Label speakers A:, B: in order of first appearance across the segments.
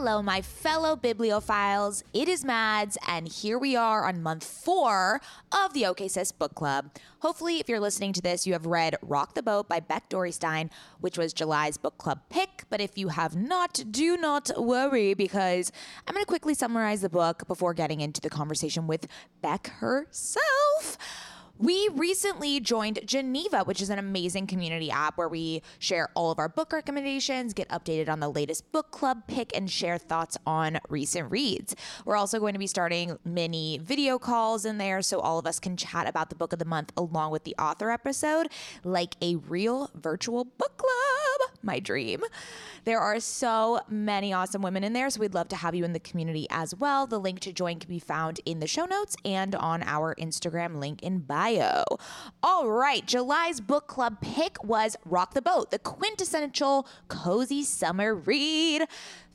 A: Hello, my fellow bibliophiles. It is Mads, and here we are on month four of the OK Sis Book Club. Hopefully, if you're listening to this, you have read Rock the Boat by Beck Dorey-Stein, which was July's book club pick. But if you have not, do not worry because I'm going to quickly summarize the book before getting into the conversation with Beck herself. We recently joined Geneva, which is an amazing community app where we share all of our book recommendations, get updated on the latest book club pick, and share thoughts on recent reads. We're also going to be starting mini video calls in there so all of us can chat about the book of the month along with the author episode, like a real virtual book club. My dream. There are so many awesome women in there, so we'd love to have you in the community as well. The link to join can be found in the show notes and on our Instagram link in bio. All right, July's book club pick was Rock the Boat, the quintessential cozy summer read.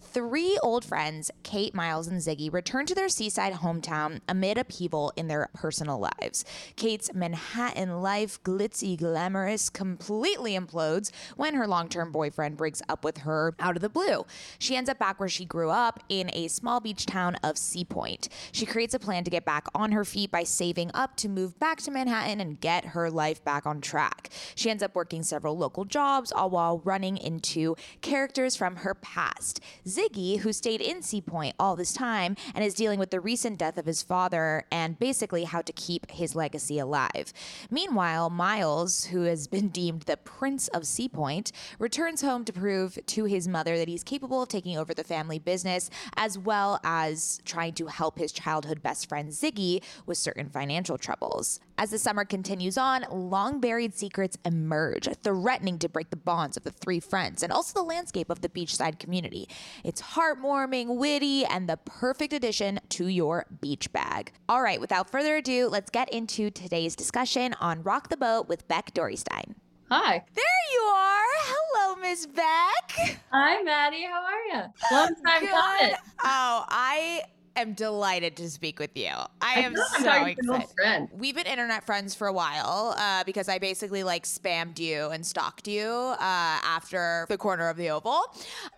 A: Three old friends, Kate, Miles, and Ziggy, return to their seaside hometown amid upheaval in their personal lives. Kate's Manhattan life, glitzy, glamorous, completely implodes when her long term boyfriend breaks up with her out of the blue. She ends up back where she grew up in a small beach town of Sea Point. She creates a plan to get back on her feet by saving up to move back to Manhattan and get her life back on track. She ends up working several local jobs, all while running into characters from her past. Ziggy, who stayed in Sea Point all this time and is dealing with the recent death of his father and basically how to keep his legacy alive. Meanwhile, Miles, who has been deemed the Prince of Sea Point, returns home to prove to his mother that he's capable of taking over the family business as well as trying to help his childhood best friend Ziggy with certain financial troubles. As the summer continues on, long buried secrets emerge, threatening to break the bonds of the three friends and also the landscape of the beachside community. It's heartwarming, witty, and the perfect addition to your beach bag. All right, without further ado, let's get into today's discussion on Rock the Boat with Beck Dorey-Stein.
B: Hi.
A: There you are. Hello, Miss Beck.
B: Hi, Maddie. How are you? Long time coming.
A: Oh, I am delighted to speak with you. I, am so excited. We've been internet friends for a while uh, because I basically like spammed you and stalked you uh, after the corner of the oval.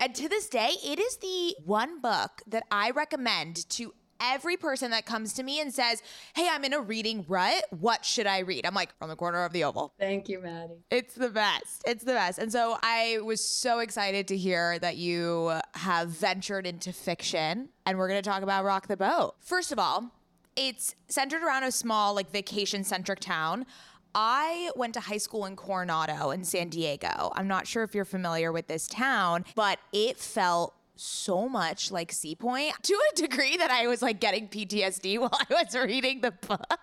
A: And to this day, it is the one book that I recommend to every person that comes to me and says, Hey, I'm in a reading rut. What should I read? I'm like, From the corner of the oval.
B: Thank you, Maddie.
A: It's the best. It's the best. And so I was so excited to hear that you have ventured into fiction and we're going to talk about Rock the Boat. First of all, it's centered around a small, like vacation centric town. I went to high school in Coronado in San Diego. I'm not sure if you're familiar with this town, but it felt so much like Sea Point to a degree that I was like getting PTSD while I was reading the book.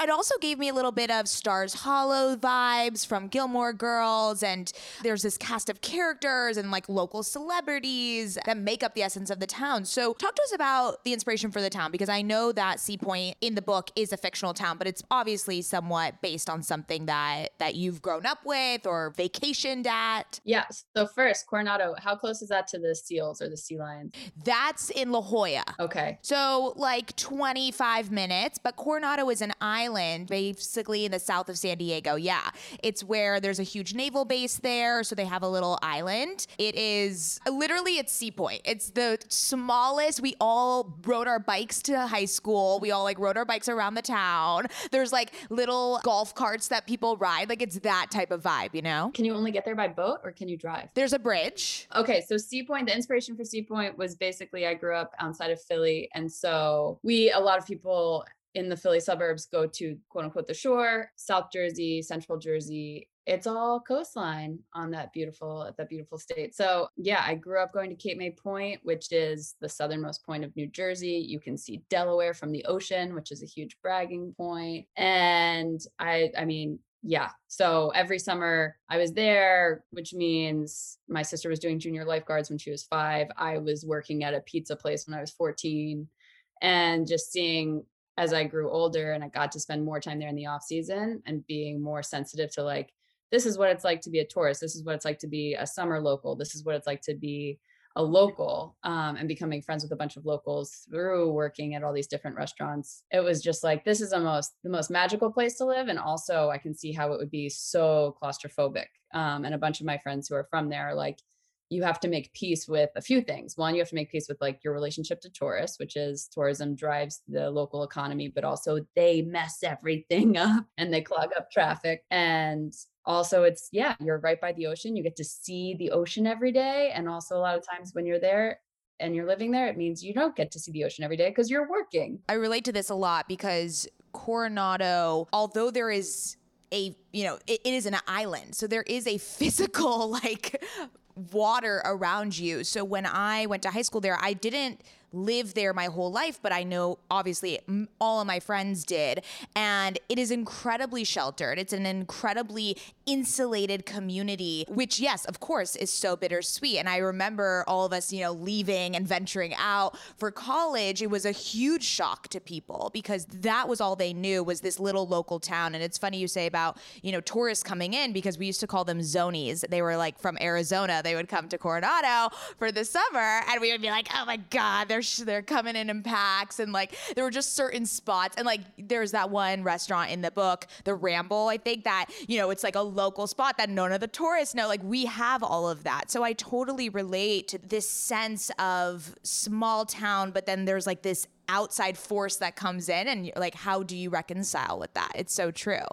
A: It also gave me a little bit of Stars Hollow vibes from Gilmore Girls, and there's this cast of characters and like local celebrities that make up the essence of the town. So, talk to us about the inspiration for the town because I know that Sea Point in the book is a fictional town, but it's obviously somewhat based on something that that you've grown up with or vacationed at.
B: Yeah. So first, Coronado, how close is that to the seals or the sea lions?
A: That's in La Jolla.
B: Okay.
A: So like 25 minutes, but Coronado is an island basically in the south of San Diego. Yeah. It's where there's a huge naval base there, so they have a little island. It is literally it's Sea Point. It's the smallest. We all rode our bikes to high school. We all like rode our bikes around the town. There's like little golf carts that people ride. Like it's that type of vibe, you know?
B: Can you only get there by boat or can you drive?
A: There's a bridge.
B: Okay, so Sea Point, the inspiration for Sea Point was basically I grew up outside of Philly. And so we, a lot of people in the Philly suburbs go to quote unquote the shore, South Jersey, Central Jersey. It's all coastline on that beautiful that beautiful state. So yeah, I grew up going to Cape May Point, which is the southernmost point of New Jersey. You can see Delaware from the ocean, which is a huge bragging point. And I I mean, yeah. So every summer I was there, which means my sister was doing junior lifeguards when she was five. I was working at a pizza place when I was 14 and just seeing as I grew older and I got to spend more time there in the off season and being more sensitive to like, this is what it's like to be a tourist. This is what it's like to be a summer local. This is what it's like to be a local um, and becoming friends with a bunch of locals through working at all these different restaurants it was just like this is the most the most magical place to live and also i can see how it would be so claustrophobic um, and a bunch of my friends who are from there are like you have to make peace with a few things. One, you have to make peace with like your relationship to tourists, which is tourism drives the local economy, but also they mess everything up and they clog up traffic. And also, it's yeah, you're right by the ocean. You get to see the ocean every day. And also, a lot of times when you're there, and you're living there, it means you don't get to see the ocean every day because you're working.
A: I relate to this a lot because Coronado, although there is a you know it, it is an island so there is a physical like water around you. So when I went to high school there, I didn't lived there my whole life, but I know obviously all of my friends did. And it is incredibly sheltered. It's an incredibly insulated community, which, yes, of course, is so bittersweet. And I remember all of us, you know, leaving and venturing out for college. It was a huge shock to people because that was all they knew was this little local town. And it's funny you say about, you know, tourists coming in because we used to call them zonies. They were like from Arizona. They would come to Coronado for the summer and we would be like, oh my God, they're they're they're coming in in packs and like there were just certain spots and like there's that one restaurant in the book, the Ramble, I think that you know it's like a local spot that none of the tourists know. Like we have all of that, so I totally relate to this sense of small town, but then there's like this outside force that comes in and like how do you reconcile with that? It's so true.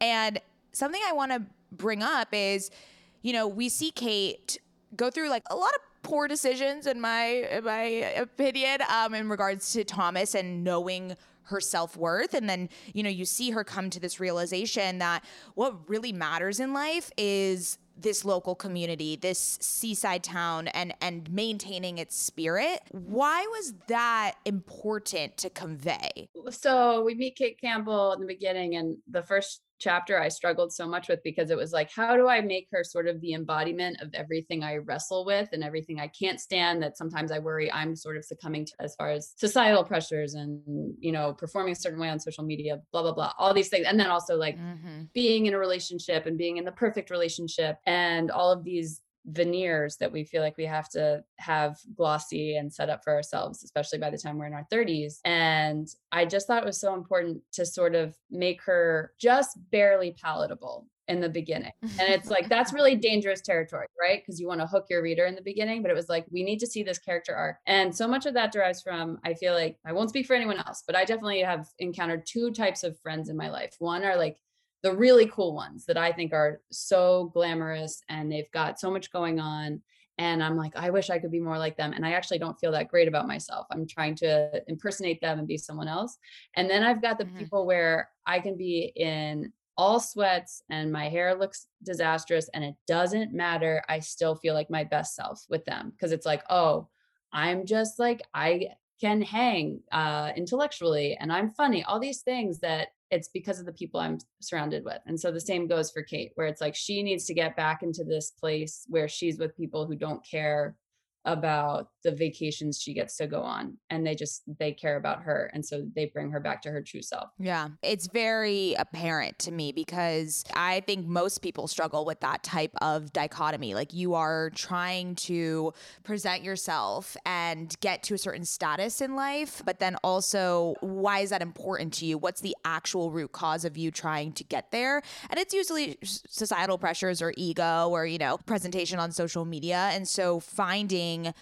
A: And something I want to bring up is you know, we see Kate go through like a lot of poor decisions in my in my opinion um, in regards to Thomas and knowing her self-worth and then you know you see her come to this realization that what really matters in life is this local community, this seaside town and and maintaining its spirit. Why was that important to convey?
B: So we meet Kate Campbell in the beginning and the first chapter I struggled so much with because it was like, how do I make her sort of the embodiment of everything I wrestle with and everything I can't stand that sometimes I worry I'm sort of succumbing to as far as societal pressures and, you know, performing a certain way on social media, blah, blah, blah, all these things. And then also like mm-hmm. being in a relationship and being in the perfect relationship and all of these veneers that we feel like we have to have glossy and set up for ourselves, especially by the time we're in our 30s. And I just thought it was so important to sort of make her just barely palatable in the beginning. And it's like, that's really dangerous territory, right? Because you want to hook your reader in the beginning, but it was like, we need to see this character arc. And so much of that derives from, I feel like, I won't speak for anyone else, but I definitely have encountered two types of friends in my life. One are like, the really cool ones that I think are so glamorous and they've got so much going on. And I'm like, I wish I could be more like them. And I actually don't feel that great about myself. I'm trying to impersonate them and be someone else. And then I've got the mm-hmm. people where I can be in all sweats and my hair looks disastrous and it doesn't matter. I still feel like my best self with them because it's like, oh, I'm just like, I can hang uh, intellectually and I'm funny, all these things that it's because of the people I'm surrounded with. And so the same goes for Kate, where it's like she needs to get back into this place where she's with people who don't care about the vacations she gets to go on and they just they care about her and so they bring her back to her true self.
A: Yeah it's very apparent to me because i think most people struggle with that type of dichotomy like you are trying to present yourself and get to a certain status in life but then also why is that important to you? What's the actual root cause of you trying to get there? And it's usually societal pressures or ego or you know presentation on social media and so finding finding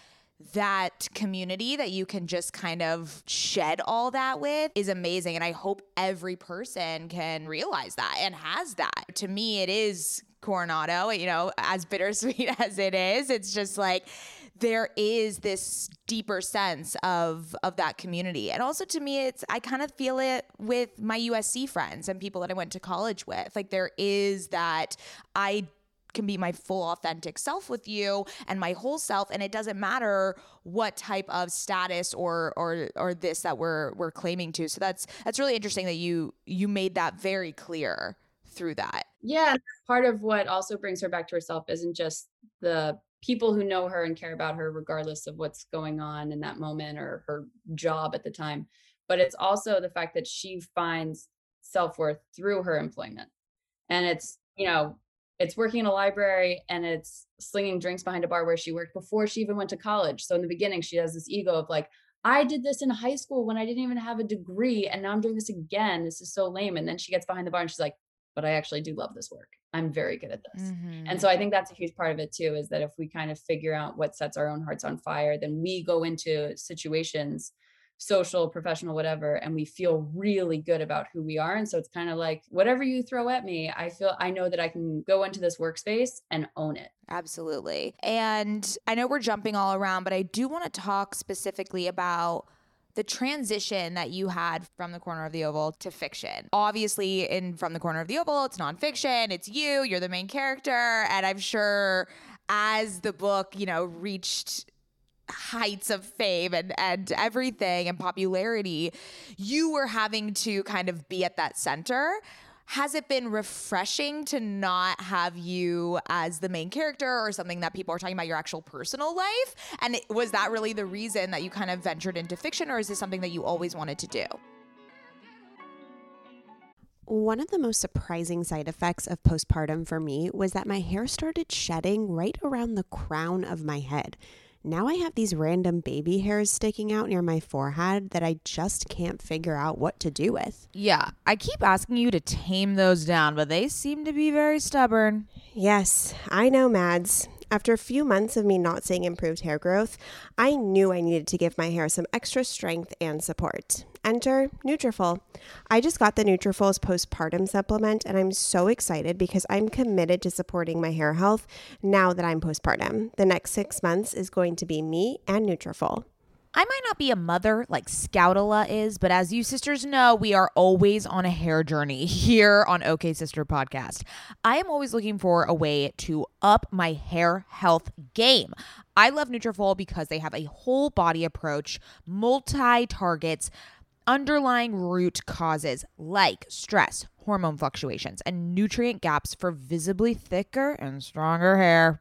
A: that community that you can just kind of shed all that with is amazing. And I hope every person can realize that and has that. To me, it is Coronado, you know, as bittersweet as it is, it's just like, there is this deeper sense of of that community and also to me it's i kind of feel it with my usc friends and people that i went to college with like there is that i can be my full authentic self with you and my whole self and it doesn't matter what type of status or or or this that we're we're claiming to so that's that's really interesting that you you made that very clear through that
B: yeah part of what also brings her back to herself isn't just the people who know her and care about her regardless of what's going on in that moment or her job at the time but it's also the fact that she finds self-worth through her employment. And it's, you know, it's working in a library and it's slinging drinks behind a bar where she worked before she even went to college. So in the beginning, she has this ego of like, I did this in high school when I didn't even have a degree, and now I'm doing this again. This is so lame. And then she gets behind the bar and she's like, but I actually do love this work. I'm very good at this. Mm-hmm. And so I think that's a huge part of it too, is that if we kind of figure out what sets our own hearts on fire, then we go into situations social, professional, whatever, and we feel really good about who we are. And so it's kind of like whatever you throw at me, I feel I know that I can go into this workspace and own it.
A: Absolutely. And I know we're jumping all around, but I do want to talk specifically about the transition that you had from the corner of the oval to fiction. Obviously, in from the corner of the oval, it's nonfiction, it's you, you're the main character, and I'm sure as the book, you know, reached heights of fame and, and everything and popularity, you were having to kind of be at that center. Has it been refreshing to not have you as the main character or something that people are talking about your actual personal life? And was that really the reason that you kind of ventured into fiction, or is this something that you always wanted to do?
C: One of the most surprising side effects of postpartum for me was that my hair started shedding right around the crown of my head. Now I have these random baby hairs sticking out near my forehead that I just can't figure out what to do with.
A: Yeah, I keep asking you to tame those down, but they seem to be very stubborn.
C: Yes, I know, Mads. After a few months of me not seeing improved hair growth, I knew I needed to give my hair some extra strength and support. Enter Nutrafol. I just got the Nutrafol's postpartum supplement and I'm so excited because I'm committed to supporting my hair health now that I'm postpartum. The next 6 months is going to be me and Nutrafol.
A: I might not be a mother like Scoutala is, but as you sisters know, we are always on a hair journey here on OK Sister Podcast. I am always looking for a way to up my hair health game. I love Nutrafol because they have a whole body approach, multi targets, underlying root causes like stress, hormone fluctuations, and nutrient gaps for visibly thicker and stronger hair.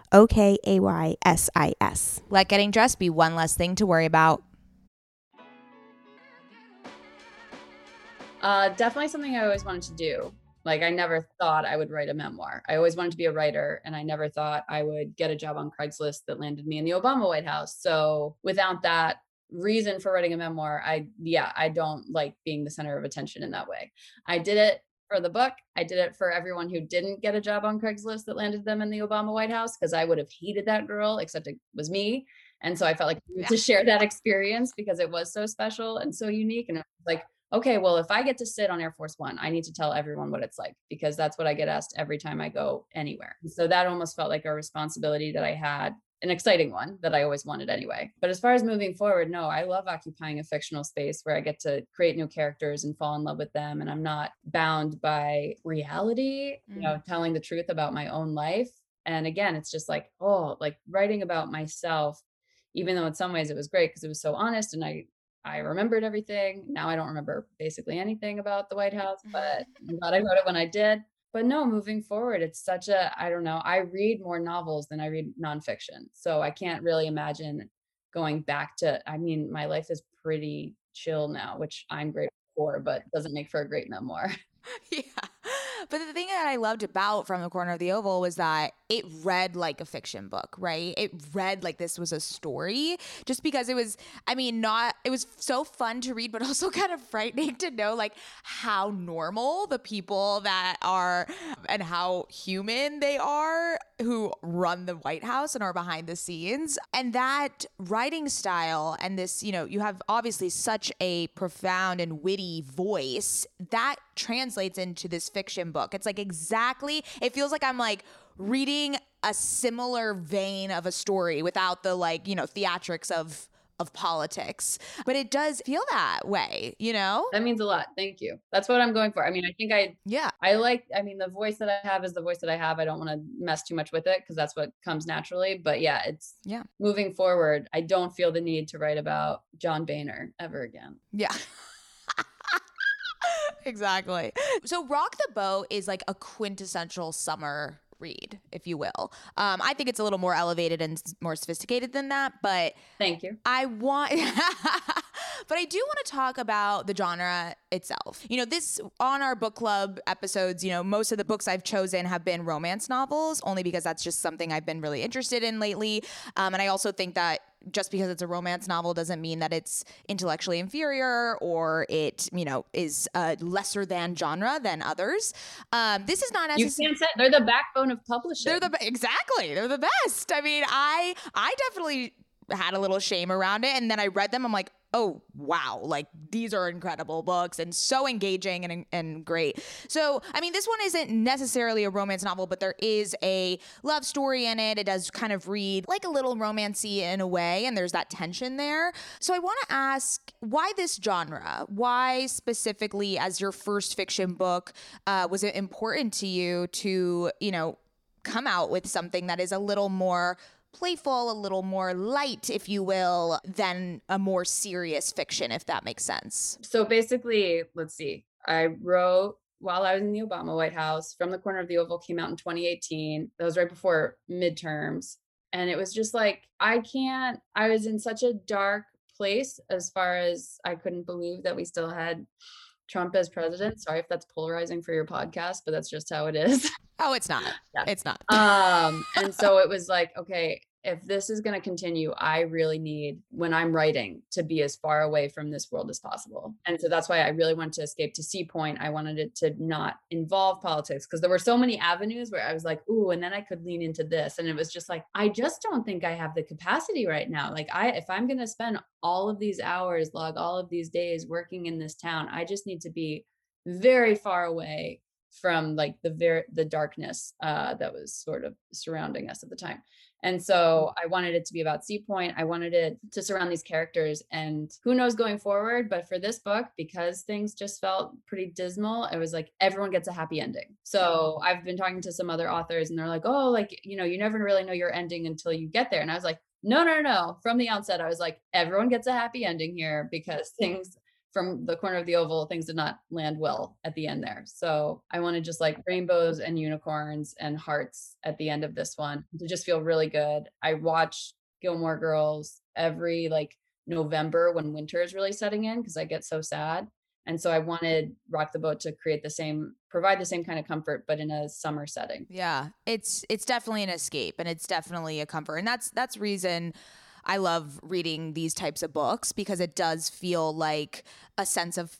C: O K A Y S I S.
A: Let getting dressed be one less thing to worry about.
B: Uh, definitely something I always wanted to do. Like I never thought I would write a memoir. I always wanted to be a writer and I never thought I would get a job on Craigslist that landed me in the Obama White House. So without that reason for writing a memoir, I yeah, I don't like being the center of attention in that way. I did it for the book. I did it for everyone who didn't get a job on Craigslist that landed them in the Obama White House because I would have hated that girl, except it was me. And so I felt like yeah. to share that experience because it was so special and so unique. And like, okay, well, if I get to sit on Air Force One, I need to tell everyone what it's like because that's what I get asked every time I go anywhere. So that almost felt like a responsibility that I had, an exciting one that I always wanted anyway. But as far as moving forward, no, I love occupying a fictional space where I get to create new characters and fall in love with them. And I'm not bound by reality, mm. you know, mm. telling the truth about my own life. And again, it's just like, oh, like writing about myself even though in some ways it was great because it was so honest and I I remembered everything. Now I don't remember basically anything about the White House, but I'm glad I wrote it when I did. But no, moving forward, it's such a, I don't know, I read more novels than I read nonfiction. So I can't really imagine going back to, I mean, my life is pretty chill now, which I'm grateful for, but doesn't make for a great memoir.
A: yeah. But the thing that I loved about From the Corner of the Oval was that it read like a fiction book, right? It read like this was a story just because it was, I mean, not, it was so fun to read, but also kind of frightening to know like how normal the people that are and how human they are who run the White House and are behind the scenes. And that writing style and this, you know, you have obviously such a profound and witty voice that translates into this fiction book. It's like exactly, it feels like I'm like reading a similar vein of a story without the like, you know, theatrics of of politics. But it does feel that way, you know?
B: That means a lot. Thank you. That's what I'm going for. I mean, I think I
A: Yeah.
B: I like I mean, the voice that I have is the voice that I have. I don't want to mess too much with it because that's what comes naturally, but yeah, it's
A: Yeah.
B: Moving forward, I don't feel the need to write about John Boehner ever again.
A: Yeah. exactly. So Rock the Boat is like a quintessential summer read, if you will. Um, I think it's a little more elevated and more sophisticated than that, but
B: thank you.
A: I want, but I do want to talk about the genre itself. You know, this on our book club episodes, you know, most of the books I've chosen have been romance novels, only because that's just something I've been really interested in lately. Um, and I also think that just because it's a romance novel doesn't mean that it's intellectually inferior or it, you know, is a lesser than genre than others. Um, this is not
B: necessarily. You can't say they're the backbone of publishing.
A: They're the exactly. They're the best. I mean, I I definitely had a little shame around it, and then I read them. I'm like, oh wow like these are incredible books and so engaging and, and great. So i mean this one isn't necessarily a romance novel but there is a love story in it. It does kind of read like a little romancy in a way and there's that tension there. So i want to ask why this genre? Why specifically as your first fiction book uh, was it important to you to you know come out with something that is a little more playful, a little more light, if you will, than a more serious fiction, if that makes sense.
B: So basically, let's see, I wrote while I was in the Obama White House, From the Corner of the Oval came out in 2018. That was right before midterms. And it was just like, I can't, I was in such a dark place as far as I couldn't believe that we still had Trump as president. Sorry if that's polarizing for your podcast, but that's just how it is.
A: Oh, it's not. Yeah. It's not.
B: um, and so it was like, okay, if this is going to continue, I really need when I'm writing to be as far away from this world as possible. And so that's why I really wanted to escape to Sea Point. I wanted it to not involve politics because there were so many avenues where I was like, ooh, and then I could lean into this. And it was just like, I just don't think I have the capacity right now. Like I if I'm going to spend all of these hours, log all of these days working in this town, I just need to be very far away from like the very the darkness uh, that was sort of surrounding us at the time. And so I wanted it to be about Sea Point. I wanted it to surround these characters. And who knows going forward, but for this book, because things just felt pretty dismal, it was like everyone gets a happy ending. So I've been talking to some other authors and they're like, oh, like, you know, you never really know your ending until you get there. And I was like, no, no, no. From the outset, I was like, everyone gets a happy ending here because things from the corner of the oval, things did not land well at the end there. So I wanted just like rainbows and unicorns and hearts at the end of this one to just feel really good. I watch Gilmore Girls every like November when winter is really setting in because I get so sad. And so I wanted Rock the Boat to create the same provide the same kind of comfort but in a summer setting.
A: Yeah. It's it's definitely an escape and it's definitely a comfort. And that's that's reason I love reading these types of books because it does feel like a sense of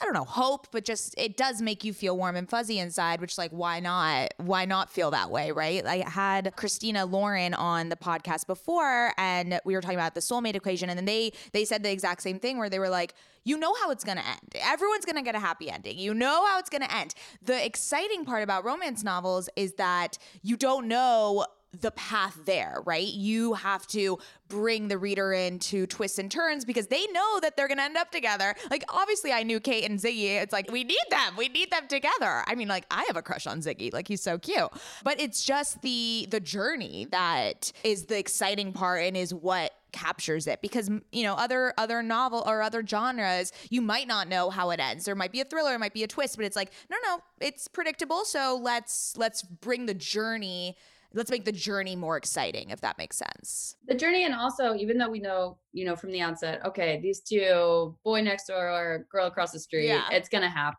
A: I don't know, hope, but just it does make you feel warm and fuzzy inside, which like why not? Why not feel that way, right? I had Christina Lauren on the podcast before and we were talking about the soulmate equation and then they they said the exact same thing where they were like, you know how it's going to end. Everyone's going to get a happy ending. You know how it's going to end. The exciting part about romance novels is that you don't know the path there, right? You have to bring the reader into twists and turns because they know that they're going to end up together. Like, obviously, I knew Kate and Ziggy. It's like, we need them. We need them together. I mean, like, I have a crush on Ziggy. Like, he's so cute. But it's just the the journey that is the exciting part and is what captures it because you know other other novel or other genres you might not know how it ends there might be a thriller it might be a twist but it's like no no it's predictable so let's let's bring the journey let's make the journey more exciting if that makes sense.
B: The journey and also even though we know you know from the outset okay these two boy next door or girl across the street yeah. it's gonna happen.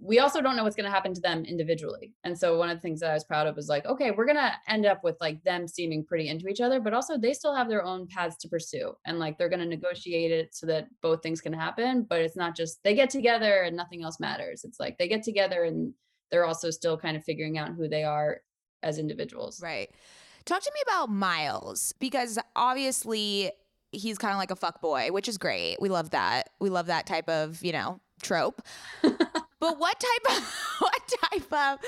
B: We also don't know what's gonna happen to them individually. And so one of the things that i was proud of was like okay we're gonna end up with like them seeming pretty into each other but also they still have their own paths to pursue and like they're gonna negotiate it so that both things can happen but it's not just they get together and nothing else matters. It's like they get together and they're also still kind of figuring out who they are as individuals.
A: Right. Talk to me about Miles because obviously he's kind of like a fuck boy, which is great. We love that. We love that type of, you know, trope. but what type of what type of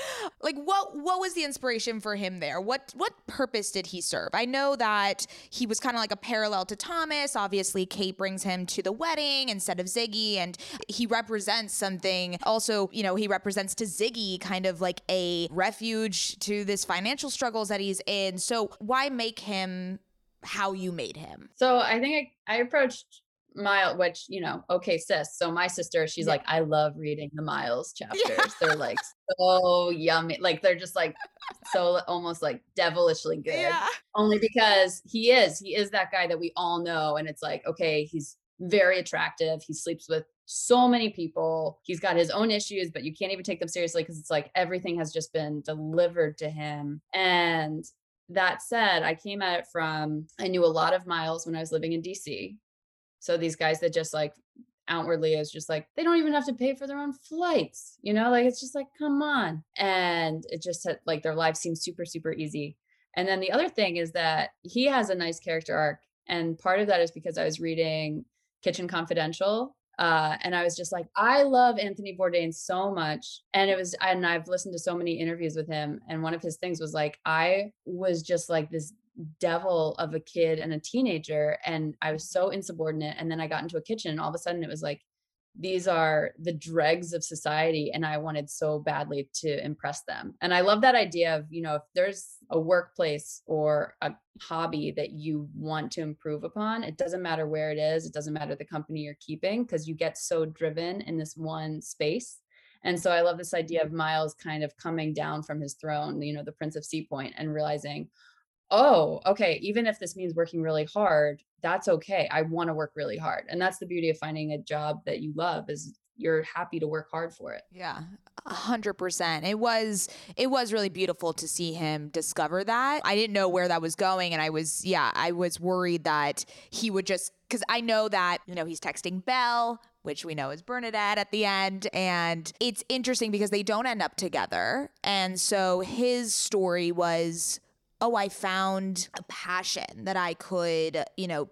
A: like what what was the inspiration for him there? What what purpose did he serve? I know that he was kind of like a parallel to Thomas. Obviously, Kate brings him to the wedding instead of Ziggy and he represents something also, you know, he represents to Ziggy kind of like a refuge to this financial struggles that he's in. So, why make him how you made him?
B: So, I think I, I approached Miles, which you know, okay, sis. So my sister, she's yeah. like, I love reading the Miles chapters. Yeah. They're like so yummy, like they're just like so almost like devilishly good. Yeah. Only because he is, he is that guy that we all know, and it's like, okay, he's very attractive. He sleeps with so many people. He's got his own issues, but you can't even take them seriously because it's like everything has just been delivered to him. And that said, I came at it from I knew a lot of Miles when I was living in DC. So these guys that just like outwardly is just like they don't even have to pay for their own flights, you know, like it's just like come on. And it just like their life seems super super easy. And then the other thing is that he has a nice character arc and part of that is because I was reading Kitchen Confidential uh, and I was just like, I love Anthony Bourdain so much. And it was, and I've listened to so many interviews with him. And one of his things was like, I was just like this devil of a kid and a teenager and i was so insubordinate and then i got into a kitchen and all of a sudden it was like these are the dregs of society and i wanted so badly to impress them. And i love that idea of you know if there's a workplace or a hobby that you want to improve upon it doesn't matter where it is it doesn't matter the company you're keeping because you get so driven in this one space. And so i love this idea of miles kind of coming down from his throne you know the prince of sea point and realizing oh, okay, even if this means working really hard, that's okay. I want to work really hard. And that's the beauty of finding a job that you love is you're happy to work hard for it.
A: Yeah. A hundred percent. It was it was really beautiful to see him discover that. I didn't know where that was going and I was yeah, I was worried that he would just because I know that, you know, he's texting Belle, which we know is Bernadette at the end. And it's interesting because they don't end up together. And so his story was oh, I found a passion that I could, you know,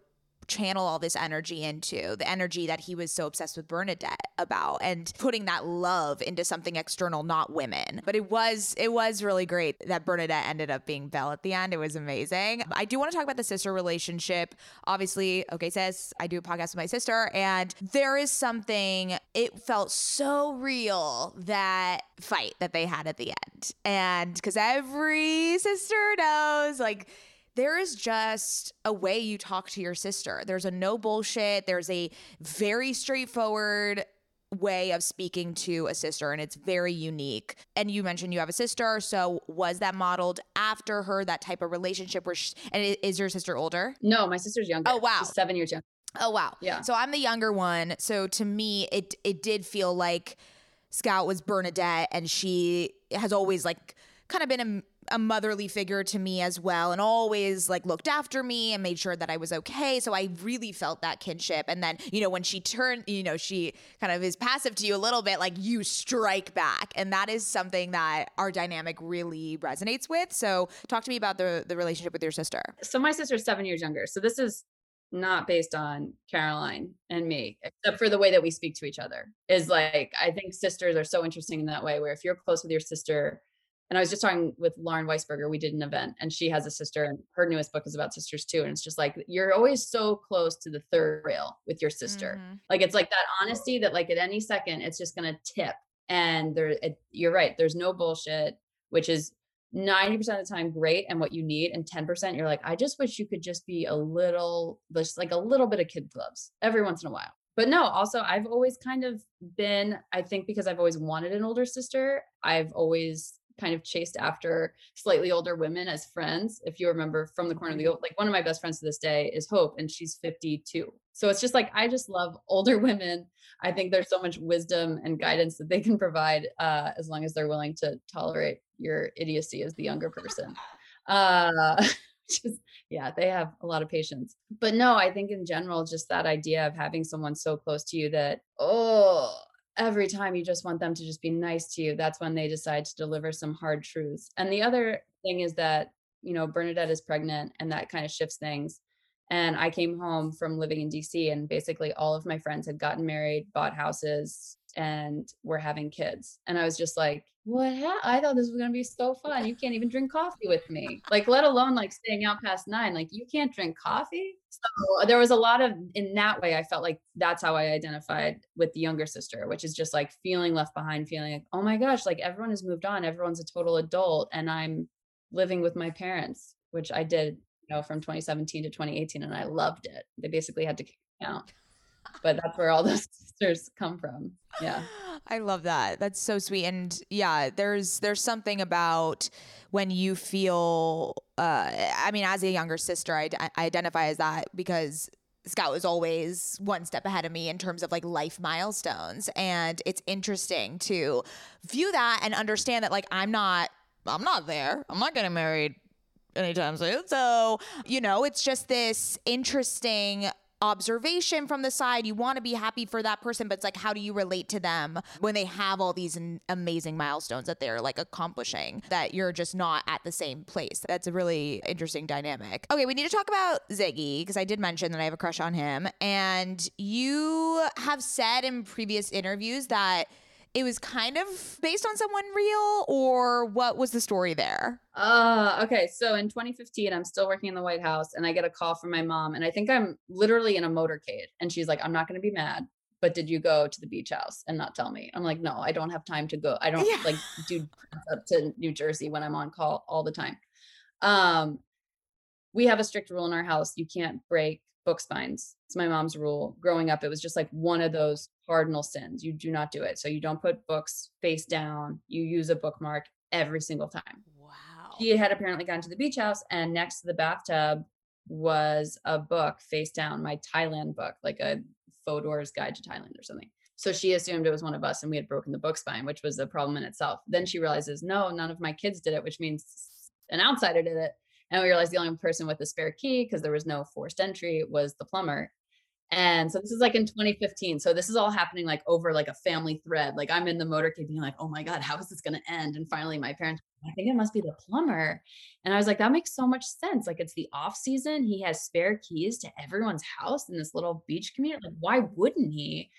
A: channel all this energy into the energy that he was so obsessed with Bernadette about and putting that love into something external, not women. But it was it was really great that Bernadette ended up being Belle at the end. It was amazing. I do want to talk about the sister relationship. Obviously, okay, sis, I do a podcast with my sister, and there is something, it felt so real that fight that they had at the end. And because every sister knows, like, there is just a way you talk to your sister. There's a no bullshit, there's a very straightforward way of speaking to a sister and it's very unique. And you mentioned you have a sister, so was that modeled after her that type of relationship where she, and is your sister older?
B: No, my sister's younger.
A: Oh wow.
B: She's 7 years younger.
A: Oh wow.
B: Yeah.
A: So I'm the younger one. So to me it it did feel like Scout was Bernadette and she has always like kind of been a motherly figure to me as well and always like looked after me and made sure that I was okay. So I really felt that kinship. And then, you know, when she turned, you know, she kind of is passive to you a little bit, like you strike back. And that is something that our dynamic really resonates with. So talk to me about the the relationship with your sister.
B: So my sister's 7 years younger. So this is not based on Caroline and me, except for the way that we speak to each other. Is like I think sisters are so interesting in that way where if you're close with your sister, and I was just talking with Lauren Weisberger. We did an event, and she has a sister, and her newest book is about sisters too. And it's just like you're always so close to the third rail with your sister.
A: Mhm.
B: Like it's like that honesty that like at any second it's just gonna tip. And there, it, you're right. There's no bullshit, which is 90% of the time great and what you need, and 10% you're like, I just wish you could just be a little, just like a little bit of kid gloves every once in a while. But no, also I've always kind of been, I think because I've always wanted an older sister, I've always kind of chased after slightly older women as friends. If you remember from the corner of the oval, like one of my best friends to this day is Hope, and she's 52. So it's just like I just love older women. I think there's so much wisdom and guidance that they can provide uh, as long as they're willing to tolerate your idiocy as the younger person. Uh, just yeah, they have a lot of patience. But no, I think in general, just that idea of having someone so close to you that oh every time you just want them to just be nice to you, that's when they decide to deliver some hard truths. And the other thing is that, you know, Bernadette is pregnant and that kind of shifts things. And I came home from living in DC and basically all of my friends had gotten married, bought houses, and we're having kids. And I was just like, what? Ha- I thought this was going to be so fun. You can't even drink coffee with me. Like, let alone like staying out past nine. Like, you can't drink coffee. So there was a lot of, in that way, I felt like that's how I identified with the younger sister, which is just like feeling left behind, feeling like, oh my gosh, like everyone has moved on. Everyone's a total adult. And I'm living with my parents, which I did, you know, from 2017 to 2018. And I loved it. They basically had to kick me out. But that's where all those sisters come from. Yeah.
A: I love that. That's so sweet. And yeah, there's there's something about when you feel uh I mean as a younger sister I, I identify as that because Scout was always one step ahead of me in terms of like life milestones and it's interesting to view that and understand that like I'm not I'm not there. I'm not getting married anytime soon. So, you know, it's just this interesting observation from the side. You want to be happy for that person, but it's like, how do you relate to them when they have all these amazing milestones that they're like accomplishing that you're just not at the same place? That's a really interesting dynamic. Okay, we need to talk about Ziggy because I did mention that I have a crush on him. And you have said in previous interviews that it was kind of based on someone real or what was the story there?
B: Uh, okay. So in 2015, I'm still working in the White House and I get a call from my mom. And I think I'm literally in a motorcade. And she's like, I'm not going to be mad, but did you go to the beach house and not tell me? I'm like, no, I don't have time to go. I don't
A: Yeah.
B: like do up to New Jersey when I'm on call all the time. Um, we have a strict rule in our house. You can't break book spines. It's my mom's rule. Growing up, it was just like one of those cardinal sins. You do not do it. So you don't put books face down. You use a bookmark every single time.
A: Wow.
B: She had apparently gone to the beach house, and next to the bathtub was a book face down, my Thailand book, like a Fodor's Guide to Thailand or something. So she assumed it was one of us and we had broken the book spine, which was a problem in itself. Then she realizes, no, none of my kids did it, which means an outsider did it. And we realized the only person with the spare key, because there was no forced entry, was the plumber. And so this is like in 2015. So this is all happening like over like a family thread. Like I'm in the motorcade being like, oh my God, how is this going to end? And finally my parents, I think it must be the plumber. And I was like, that makes so much sense. Like it's the off season. He has spare keys to everyone's house in this little beach community. Like, why wouldn't he?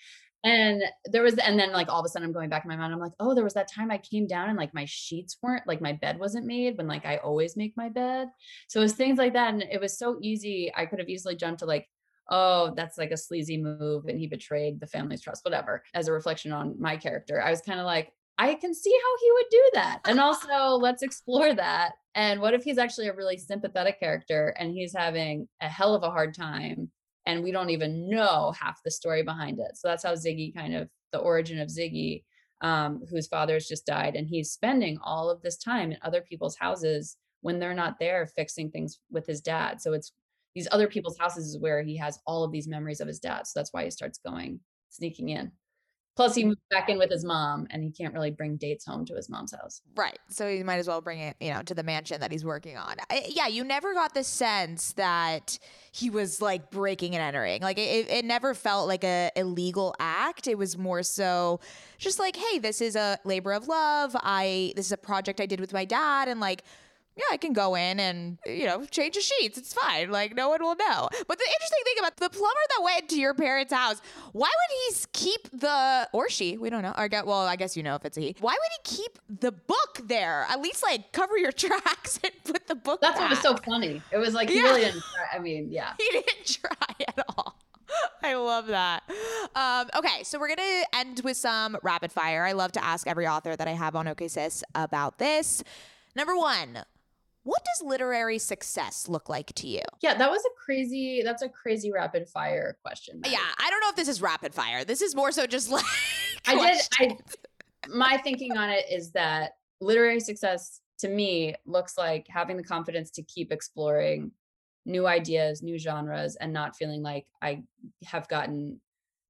B: And there was, and then like all of a sudden I'm going back in my mind. I'm like, oh, there was that time I came down and like my sheets weren't like my bed wasn't made when like I always make my bed. So it was things like that. And it was so easy. I could have easily jumped to like, oh, that's like a sleazy move and he betrayed the family's trust, whatever, as a reflection on my character. I was kind of like, I can see how he would do that. And also, let's explore that. And what if he's actually a really sympathetic character and he's having a hell of a hard time and we don't even know half the story behind it. So that's how Ziggy kind of the origin of Ziggy, um, whose father has just died, and he's spending all of this time in other people's houses when they're not there fixing things with his dad. So it's these other people's houses is where he has all of these memories of his dad. So that's why he starts going sneaking in. Plus, he mm. moved back in with his mom, and he can't really bring dates home to his mom's house.
A: Right. So he might as well bring it, you know, to the mansion that he's working on. I, yeah, you never got the sense that he was like breaking and entering. Like it, it never felt like a illegal act. It was more so just like, hey, this is a labor of love. I this is a project I did with my dad, and like yeah, I can go in and, you know, change the sheets. It's fine. Like, no one will know. But the interesting thing about the plumber that went to your parents' house, why would he keep the, or she, we don't know, or get, well, I guess you know if it's a he. Why would he keep the book there? At least, like, cover your tracks and put the book
B: That's
A: back.
B: what was so funny. It was like, he yeah. really didn't try. I mean, yeah.
A: He didn't try at all. I love that. Um, okay, so we're gonna end with some rapid fire. I love to ask every author that I have on OK Sis about this. Number one, what does literary success look like to you?
B: Yeah, that was a crazy, that's a crazy rapid fire question.
A: Yeah, I don't know if this is rapid fire. This is more so just like
B: I did I my thinking on it is that literary success to me looks like having the confidence to keep exploring new ideas, new genres, and not feeling like I have gotten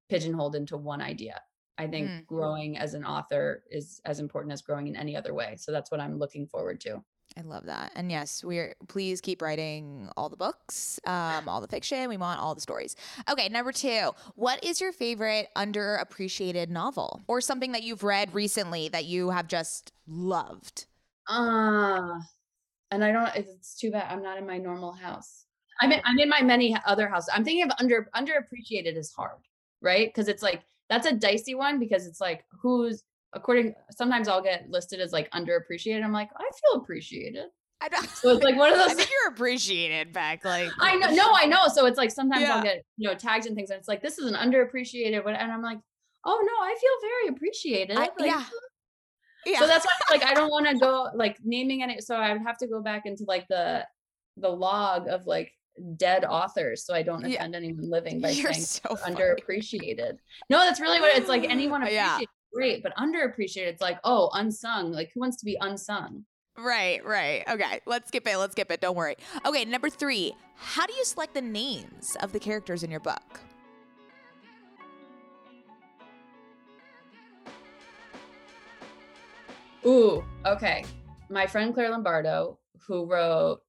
B: pigeonholed into one idea. I think mm. growing as an author is as important as growing in any other way. So that's what I'm looking forward to.
A: I love that. And yes, we're please keep writing all the books, um, all the fiction. We want all the stories. Okay, number two. What is your favorite underappreciated novel or something that you've read recently that you have just loved?
B: Uh and I don't it's too bad I'm not in my normal house. I'm in I'm in my many other houses. I'm thinking of under underappreciated is hard, right? Because it's like that's a dicey one because it's like who's according sometimes I'll get listed as like underappreciated. I'm like, I feel appreciated. I know. So it's like one of those. I
A: think you're appreciated back. Like
B: I know, no, I know. So it's like sometimes yeah. I'll get you know tags and things, and it's like this is an underappreciated, what and I'm like, oh no, I feel very appreciated. I, like, yeah. Yeah. So that's why like I don't want to go like naming it. So I would have to go back into like the the log of like dead authors so I don't offend yeah. anyone living by You're saying so underappreciated. No, that's really what it's like. Anyone appreciated great, but underappreciated, it's like, oh, unsung. Like, who wants to be unsung?
A: Right, right. Okay, let's skip it. Let's skip it. Don't worry. Okay, number three. How do you select the names of the characters in your book?
B: Ooh, okay. My friend Claire Lombardo, who wrote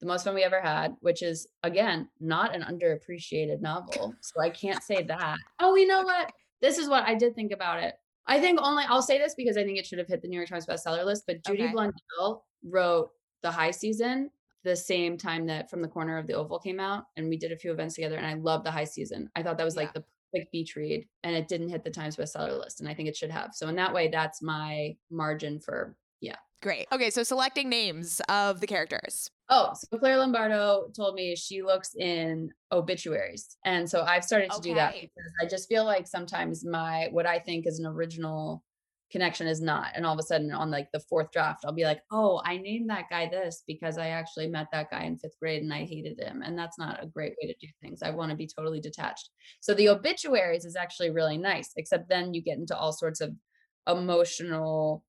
B: The Most Fun We Ever Had, which is, again, not an underappreciated novel. So I can't say that. Oh, you know what? This is what I did think about it. I think only I'll say this because I think it should have hit the New York Times bestseller list. But Judy okay. Blundell wrote the high season the same time that From the Corner of the Oval came out, and we did a few events together. And I love the high season. I thought that was yeah. like the perfect beach read, and it didn't hit the Times bestseller list, and I think it should have. So in that way, that's my margin for yeah.
A: Great. Okay, so selecting names of the characters.
B: Oh, so Claire Lombardo told me she looks in obituaries. And so I've started to okay. do that because I just feel like sometimes my what I think is an original connection is not. And all of a sudden on like the fourth draft, I'll be like, oh, I named that guy this because I actually met that guy in fifth grade and I hated him. And that's not a great way to do things. I want to be totally detached. So the obituaries is actually really nice, except then you get into all sorts of emotional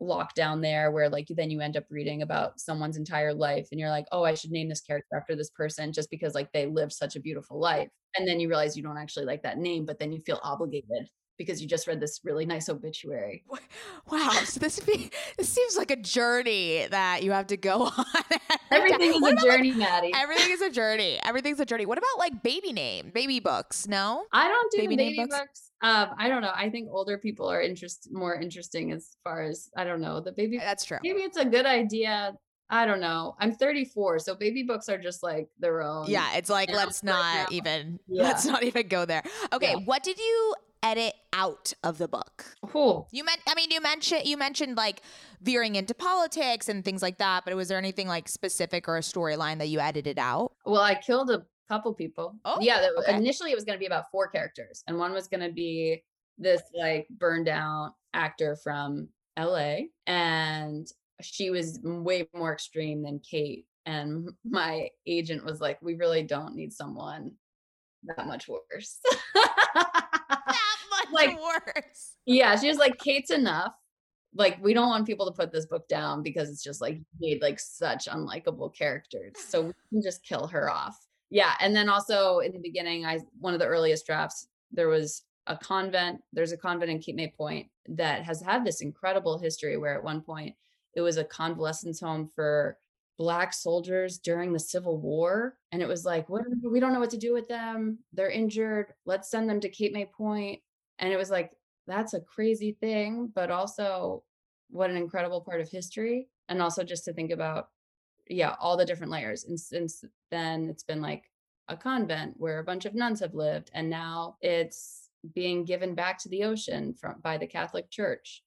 B: lockdown there where like then you end up reading about someone's entire life and you're like oh i should name this character after this person just because like they lived such a beautiful life. And then you realize you don't actually like that name but then you feel obligated because you just read this really nice obituary.
A: Wow. So this be, this seems like a journey that you have to go on.
B: Everything is a
A: about, like,
B: journey, Maddie.
A: Everything is a journey. Everything's a journey. What about like baby name, baby books? No.
B: I don't do
A: baby
B: baby
A: books?
B: books. Um, I don't know. I think older people are interest more interesting as far as I don't know the baby.
A: That's true.
B: Maybe it's a good idea. I don't know. I'm 34, so baby books are just like their own.
A: Yeah, it's like let's not
B: now.
A: even
B: Yeah.
A: let's not even go there. Okay,
B: Yeah.
A: what did you edit out of the book?
B: Cool.
A: You meant I mean you mentioned you mentioned like veering into politics and things like that, but was there anything like specific or a storyline that you edited out?
B: Well, I killed a couple people.
A: Oh,
B: yeah. that-
A: okay.
B: Initially, it was going to be about four characters, and one was going to be this like burned out actor from LA, and she was way more extreme than Kate. And my agent was like, "We really don't need someone that much worse."
A: That much
B: Like-
A: worse.
B: yeah, she was like, "Kate's enough." Like we don't want people to put this book down because it's just like you made like such unlikable characters. So we can just kill her off. Yeah. And then also in the beginning, I one of the earliest drafts, there was a convent. There's a convent in Cape May Point that has had this incredible history where at one point it was a convalescence home for black soldiers during the Civil War. And it was like, what mm. we don't know what to do with them. They're injured. Let's send them to Cape May Point. And it was like, that's a crazy thing, but also what an incredible part of history. And also just to think about, yeah, all the different layers. And since then, it's been like a convent where a bunch of nuns have lived. And now it's being given back to the ocean from by the Catholic Church.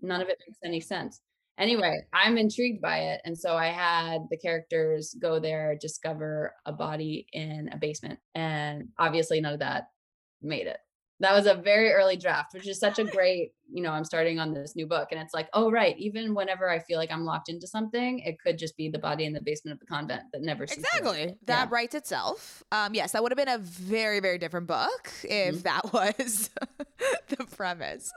B: None of it makes any sense. Anyway, I'm intrigued by it. And so I had the characters go there, discover a body in a basement. And obviously, none of that made it. That was a very early draft, which is such a great, you know, I'm starting on this new book. And it's like, oh, right. Even whenever I feel like I'm locked into something, it could just be the body in the basement of the convent that never.
A: Exactly. That
B: Yeah.
A: writes itself. Um, yes, that would have been a very, very different book if
B: Mhm.
A: that was the premise.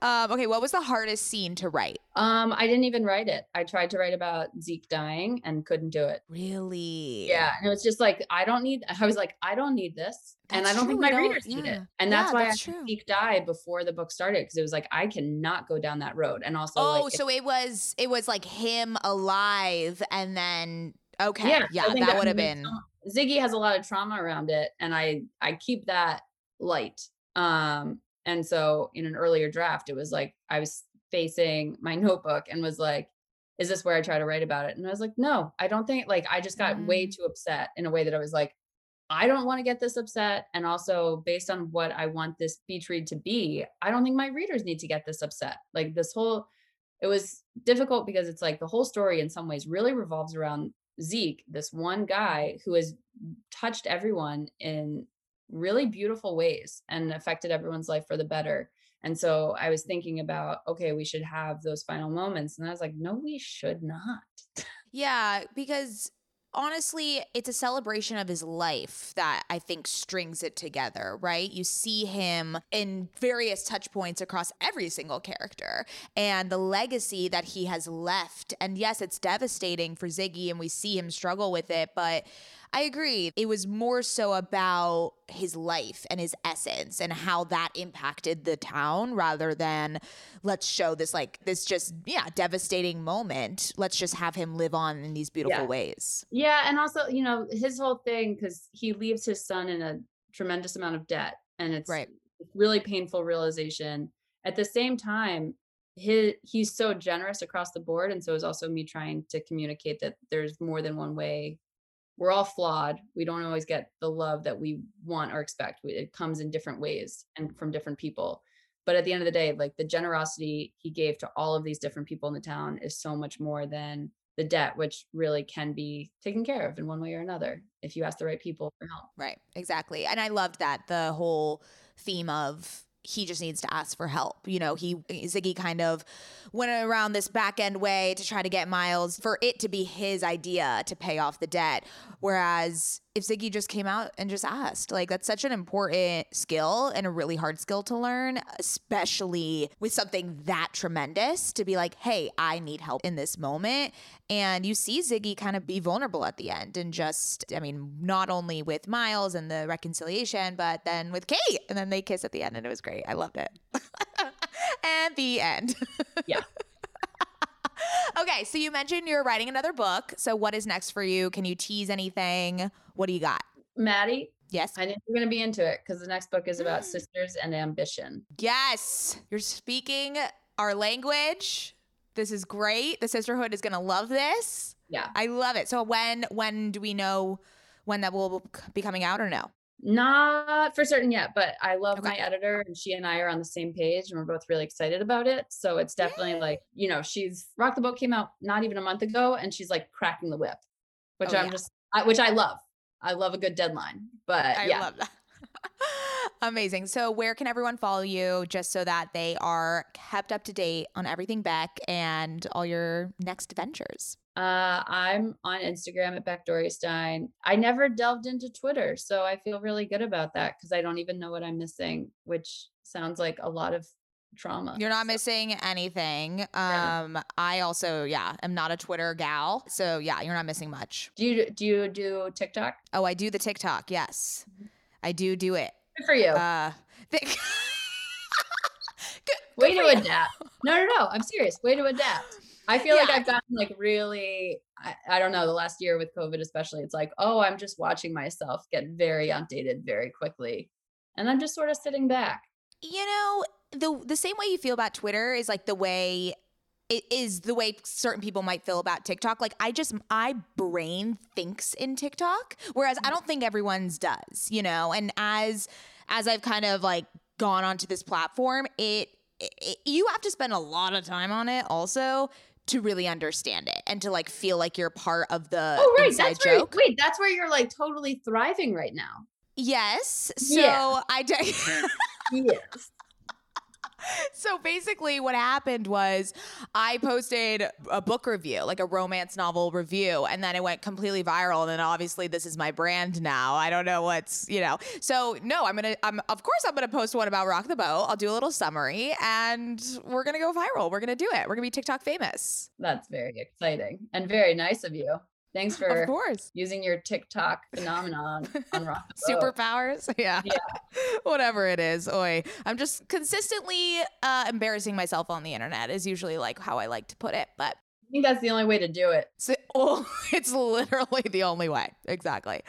A: Um, okay, what was the hardest scene to write?
B: Um, I didn't even write it. I tried to write about Zeke dying and couldn't do it.
A: Really?
B: Yeah. And it was just like, I don't need, I was like, I don't need this. and I don't
A: true,
B: think my
A: don't-
B: readers need
A: yeah.
B: it. And that's
A: Yeah,
B: why
A: that's
B: I
A: true.
B: Zeke die before the book started because it was like, I cannot go down that road. And also,
A: Oh,
B: like,
A: so it was it was like him alive and then okay.
B: Yeah,
A: Yeah,
B: I think
A: that would have been
B: Ziggy has a lot of trauma around it, and I I keep that light. Um, and so in an earlier draft, it was like I was facing my notebook and was like, "Is this where I try to write about it?" And I was like, "No, I don't think." Like I just got way
A: Mm.
B: too upset in a way that I was like, "I don't want to get this upset," and also based on what I want this beach read to be, I don't think my readers need to get this upset. Like this whole it was difficult because it's like the whole story in some ways really revolves around Zeke, this one guy who has touched everyone in really beautiful ways and affected everyone's life for the better. And so I was thinking about, okay, we should have those final moments. And I was like, no, we should not.
A: Yeah, because honestly, it's a celebration of his life that I think strings it together, right? You see him in various touch points across every single character and the legacy that he has left. And yes, it's devastating for Ziggy and we see him struggle with it, but I agree. It was more so about his life and his essence and how that impacted the town rather than let's show this like this just yeah devastating moment let's just have him live on in these beautiful
B: Yeah.
A: ways
B: Yeah. And also, you know, his whole thing, because he leaves his son in a tremendous amount of debt. And it's
A: Right.
B: really painful realization. At the same time, his, he's so generous across the board. And so is also me trying to communicate that there's more than one way. We're all flawed. We don't always get the love that we want or expect. It comes in different ways and from different people. But at the end of the day, like the generosity he gave to all of these different people in the town is so much more than the debt, which really can be taken care of in one way or another if you ask the right people for help.
A: right exactly and i loved that the whole theme of he just needs to ask for help. You know he ziggy kind of went around this back end way to try to get miles for it to be his idea to pay off the debt. Whereas if Ziggy just came out and just asked. Like that's such an important skill and a really hard skill to learn, especially with something that tremendous to be like, "Hey, I need help in this moment." And you see Ziggy kind of be vulnerable at the end and just I mean, not only with Miles and the reconciliation, but then with Kate and then they kiss at the end and it was great. I loved it. and the end.
B: Yeah.
A: okay, so you mentioned you're writing another book. So what is next for you? Can you tease anything? What do you got?
B: Maddie,
A: Yes.
B: I you were going to be into it because the next book is about sisters and ambition.
A: Yes. You're speaking our language. This is great. The sisterhood is going to love this.
B: Yeah.
A: I love it. So when when do we know when that will be coming out or no?
B: Not for certain yet, but I love
A: Okay.
B: my editor and she and I are on the same page and we're both really excited about it. So it's definitely like, you know, she's Rock the Boat came out not even a month ago and she's like cracking the whip, which
A: Oh,
B: I'm
A: yeah.
B: just, I, which I love. I love a good deadline, but
A: I
B: yeah.
A: love that. Amazing. So, where can everyone follow you just so that they are kept up to date on everything Beck and all your next ventures?
B: Uh, I'm on Instagram at Beck Dorey-Stein. I never delved into Twitter, so I feel really good about that because I don't even know what I'm missing, which sounds like a lot of trauma.
A: You're not
B: So-
A: missing anything.
B: Yeah.
A: Um, I also, yeah, am not a Twitter gal. So, yeah, you're not missing much.
B: Do you do you do TikTok?
A: Oh, I do the TikTok. Yes, I do do it.
B: Good for you.
A: Uh, th-
B: Way to adapt. No, no, no. I'm serious. Way to adapt. I feel like I've gotten like really, I, I don't know, the last year with COVID, especially, it's like, oh, I'm just watching myself get very outdated very quickly. And I'm just sort of sitting back.
A: you know the the same way you feel about Twitter is like the way it is the way certain people might feel about TikTok. Like I just my brain thinks in TikTok, whereas I mm. don't think everyone's does. You know, and as as I've kind of like gone onto this platform, it, it you have to spend a lot of time on it also to really understand it and to like feel like you're part of the
B: oh, right. That's where,
A: joke.
B: wait, that's where you're like totally thriving right now.
A: Yes. So
B: Yeah.
A: I did.
B: Yes.
A: So basically what happened was i posted a book review like a romance novel review and then it went completely viral and then obviously this is my brand now. I don't know what's you know. So no i'm gonna i'm of course i'm gonna post one about rock the boat. I'll do a little summary and we're gonna go viral. We're gonna do it. We're gonna be tiktok famous.
B: That's very exciting and very nice of you. Thanks
A: of
B: for
A: course.
B: using your TikTok phenomenon on Rock
A: superpowers? Yeah.
B: Yeah.
A: whatever it is oi. I'm just consistently uh embarrassing myself on the internet is usually like how i like to put it but
B: think that's the only way to do it.
A: So, oh, it's literally the only way. Exactly.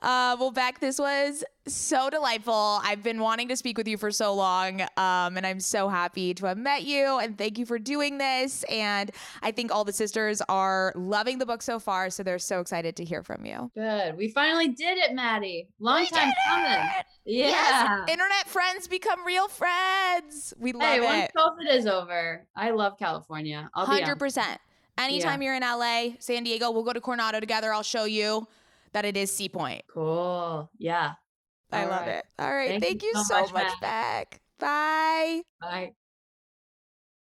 A: Uh, well, Beck, this was so delightful. I've been wanting to speak with you for so long, um, and I'm so happy to have met you. And thank you for doing this. And I think all the sisters are loving the book so far, so they're so excited to hear from you.
B: Good. We finally did it, Maddie. Long
A: we
B: time coming.
A: It!
B: Yeah.
A: Yes. Internet friends become real friends. We love
B: hey,
A: it.
B: Once COVID is over, I love California. I'll
A: 100%. Anytime yeah. you're in LA, San Diego, we'll go to Coronado together. I'll show you that it is Sea Point.
B: Cool. Yeah.
A: I
B: All
A: love
B: right.
A: it. All right.
B: Thank,
A: Thank
B: you, so much,
A: much Bye.
B: Bye.